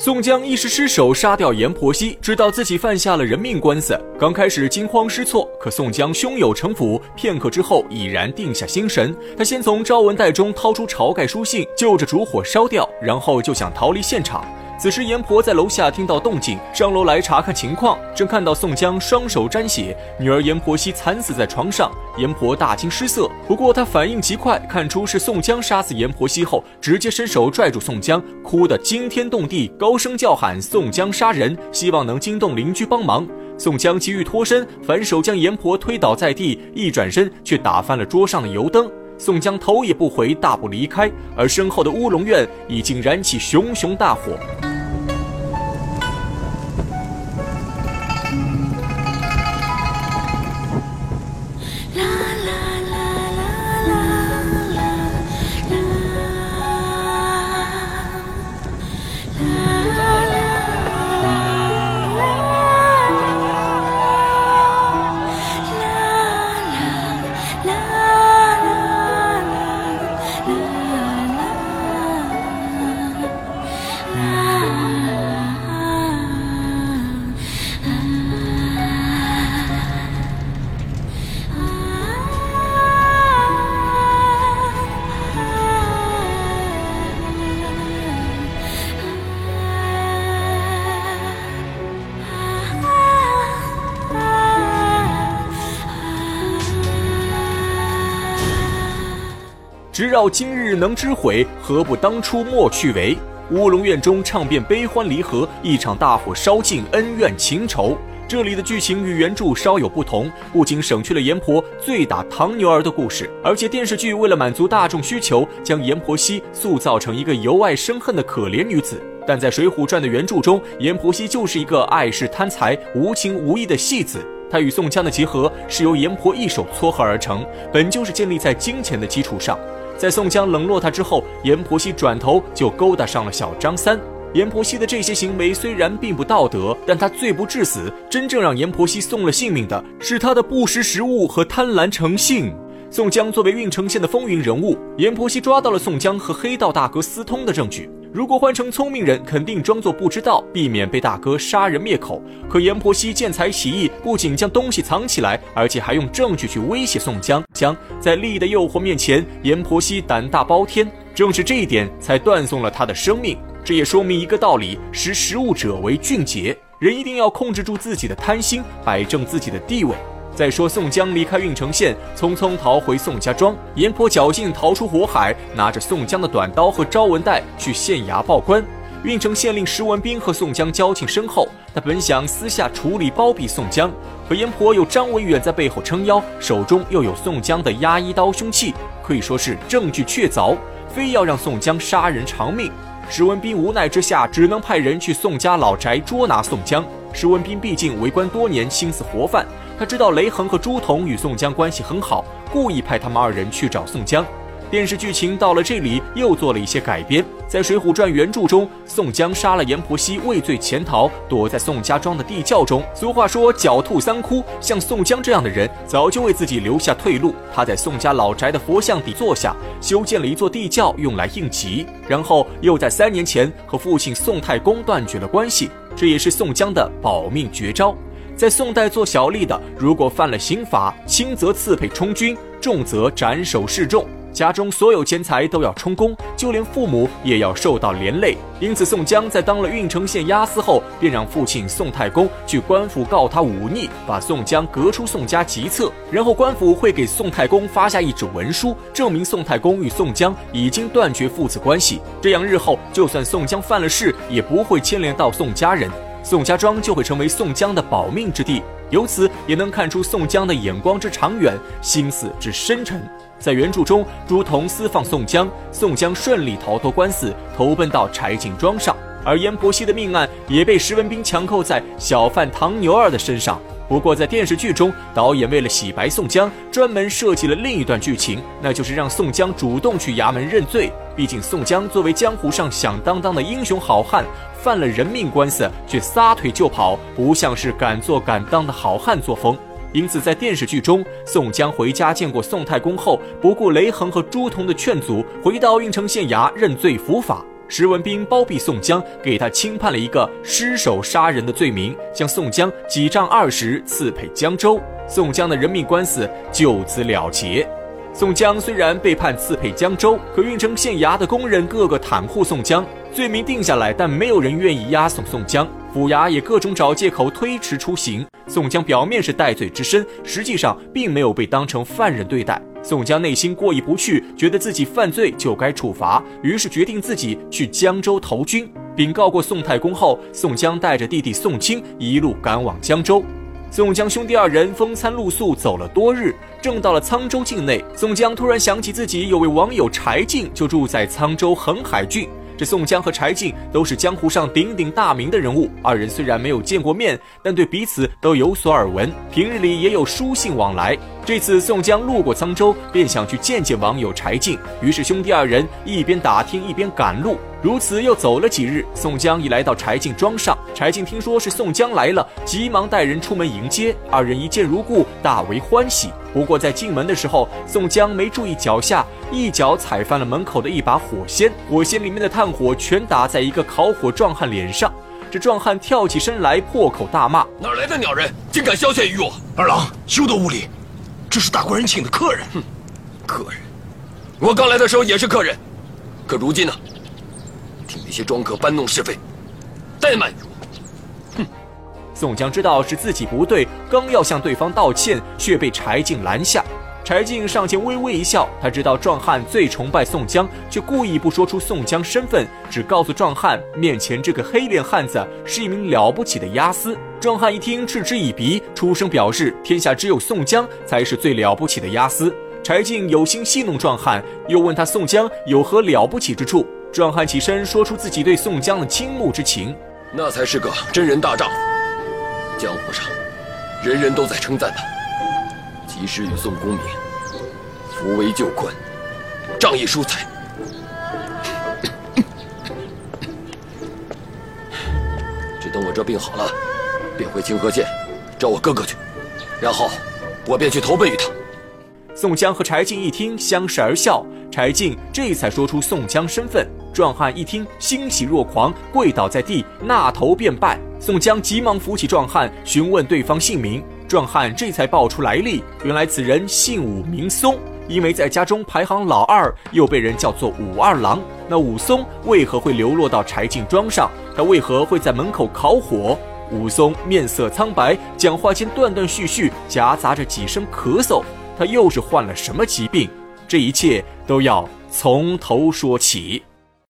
宋江一时失手杀掉阎婆惜，知道自己犯下了人命官司，刚开始惊慌失措。可宋江胸有城府，片刻之后已然定下心神。他先从招文袋中掏出晁盖书信，就着烛火烧掉，然后就想逃离现场。此时，阎婆在楼下听到动静，上楼来查看情况，正看到宋江双手沾血，女儿阎婆惜惨死在床上。阎婆大惊失色，不过她反应极快，看出是宋江杀死阎婆惜后，直接伸手拽住宋江，哭得惊天动地，高声叫喊：“宋江杀人！”希望能惊动邻居帮忙。宋江急于脱身，反手将阎婆推倒在地，一转身却打翻了桌上的油灯。宋江头也不回，大步离开，而身后的乌龙院已经燃起熊熊大火。直绕今日能知悔，何不当初莫去为？乌龙院中唱遍悲欢离合，一场大火烧尽恩怨情仇。这里的剧情与原著稍有不同，不仅省去了阎婆醉打唐牛儿的故事，而且电视剧为了满足大众需求，将阎婆惜塑造成一个由爱生恨的可怜女子。但在《水浒传》的原著中，阎婆惜就是一个爱世贪财、无情无义的戏子。她与宋江的结合是由阎婆一手撮合而成，本就是建立在金钱的基础上。在宋江冷落他之后，阎婆惜转头就勾搭上了小张三。阎婆惜的这些行为虽然并不道德，但他罪不至死。真正让阎婆惜送了性命的是他的不识时务和贪婪成性。宋江作为郓城县的风云人物，阎婆惜抓到了宋江和黑道大哥私通的证据。如果换成聪明人，肯定装作不知道，避免被大哥杀人灭口。可阎婆惜见财起意，不仅将东西藏起来，而且还用证据去威胁宋江。江在利益的诱惑面前，阎婆惜胆大包天。正是这一点，才断送了他的生命。这也说明一个道理：识时务者为俊杰。人一定要控制住自己的贪心，摆正自己的地位。再说，宋江离开郓城县，匆匆逃回宋家庄。阎婆侥幸逃出火海，拿着宋江的短刀和招文袋去县衙报官。郓城县令石文斌和宋江交情深厚，他本想私下处理包庇宋江，可阎婆有张文远在背后撑腰，手中又有宋江的压衣刀凶器，可以说是证据确凿，非要让宋江杀人偿命。石文斌无奈之下，只能派人去宋家老宅捉拿宋江。石文斌毕竟为官多年，心思活泛。他知道雷横和朱仝与宋江关系很好，故意派他们二人去找宋江。电视剧情到了这里又做了一些改编。在《水浒传》原著中，宋江杀了阎婆惜，畏罪潜逃，躲在宋家庄的地窖中。俗话说“狡兔三窟”，像宋江这样的人，早就为自己留下退路。他在宋家老宅的佛像底坐下，修建了一座地窖，用来应急。然后又在三年前和父亲宋太公断绝了关系，这也是宋江的保命绝招。在宋代做小吏的，如果犯了刑法，轻则刺配充军，重则斩首示众，家中所有钱财都要充公，就连父母也要受到连累。因此，宋江在当了郓城县押司后，便让父亲宋太公去官府告他忤逆，把宋江革出宋家籍册。然后官府会给宋太公发下一纸文书，证明宋太公与宋江已经断绝父子关系。这样日后就算宋江犯了事，也不会牵连到宋家人。宋家庄就会成为宋江的保命之地，由此也能看出宋江的眼光之长远，心思之深沉。在原著中，朱仝私放宋江，宋江顺利逃脱官司，投奔到柴进庄上，而阎婆惜的命案也被石文斌强扣在小贩唐牛儿的身上。不过，在电视剧中，导演为了洗白宋江，专门设计了另一段剧情，那就是让宋江主动去衙门认罪。毕竟，宋江作为江湖上响当当的英雄好汉，犯了人命官司却撒腿就跑，不像是敢做敢当的好汉作风。因此，在电视剧中，宋江回家见过宋太公后，不顾雷横和朱仝的劝阻，回到郓城县衙认罪伏法。石文斌包庇宋江，给他轻判了一个失手杀人的罪名，将宋江几杖二十赐配江州，宋江的人命官司就此了结。宋江虽然被判刺配江州，可运城县衙的工人个个袒护宋江，罪名定下来，但没有人愿意押送宋江，府衙也各种找借口推迟出行。宋江表面是戴罪之身，实际上并没有被当成犯人对待。宋江内心过意不去，觉得自己犯罪就该处罚，于是决定自己去江州投军。禀告过宋太公后，宋江带着弟弟宋清一路赶往江州。宋江兄弟二人风餐露宿，走了多日，正到了沧州境内，宋江突然想起自己有位网友柴进，就住在沧州横海郡。这宋江和柴进都是江湖上鼎鼎大名的人物，二人虽然没有见过面，但对彼此都有所耳闻，平日里也有书信往来。这次宋江路过沧州，便想去见见网友柴进，于是兄弟二人一边打听一边赶路。如此又走了几日，宋江已来到柴进庄上。柴进听说是宋江来了，急忙带人出门迎接。二人一见如故，大为欢喜。不过在进门的时候，宋江没注意脚下，一脚踩翻了门口的一把火锨，火锨里面的炭火全打在一个烤火壮汉脸上。这壮汉跳起身来，破口大骂：“哪来的鸟人，竟敢消遣于我！二郎，休得无礼！这是大官人请的客人。哼，客人！我刚来的时候也是客人，可如今呢？听那些庄客搬弄是非，怠慢于我。”宋江知道是自己不对，刚要向对方道歉，却被柴进拦下。柴进上前微微一笑，他知道壮汉最崇拜宋江，却故意不说出宋江身份，只告诉壮汉面前这个黑脸汉子是一名了不起的押司。壮汉一听，嗤之以鼻，出声表示天下只有宋江才是最了不起的押司。柴进有心戏弄壮汉，又问他宋江有何了不起之处。壮汉起身说出自己对宋江的倾慕之情，那才是个真人大丈夫。江湖上，人人都在称赞他，及时雨宋公明，扶危救困，仗义疏财。只等我这病好了，便回清河县找我哥哥去，然后我便去投奔于他。宋江和柴进一听，相视而笑。柴进这才说出宋江身份。壮汉一听，欣喜若狂，跪倒在地，纳头便拜。宋江急忙扶起壮汉，询问对方姓名。壮汉这才报出来历，原来此人姓武名松，因为在家中排行老二，又被人叫做武二郎。那武松为何会流落到柴进庄上？他为何会在门口烤火？武松面色苍白，讲话间断断续续，夹杂着几声咳嗽。他又是患了什么疾病？这一切都要从头说起。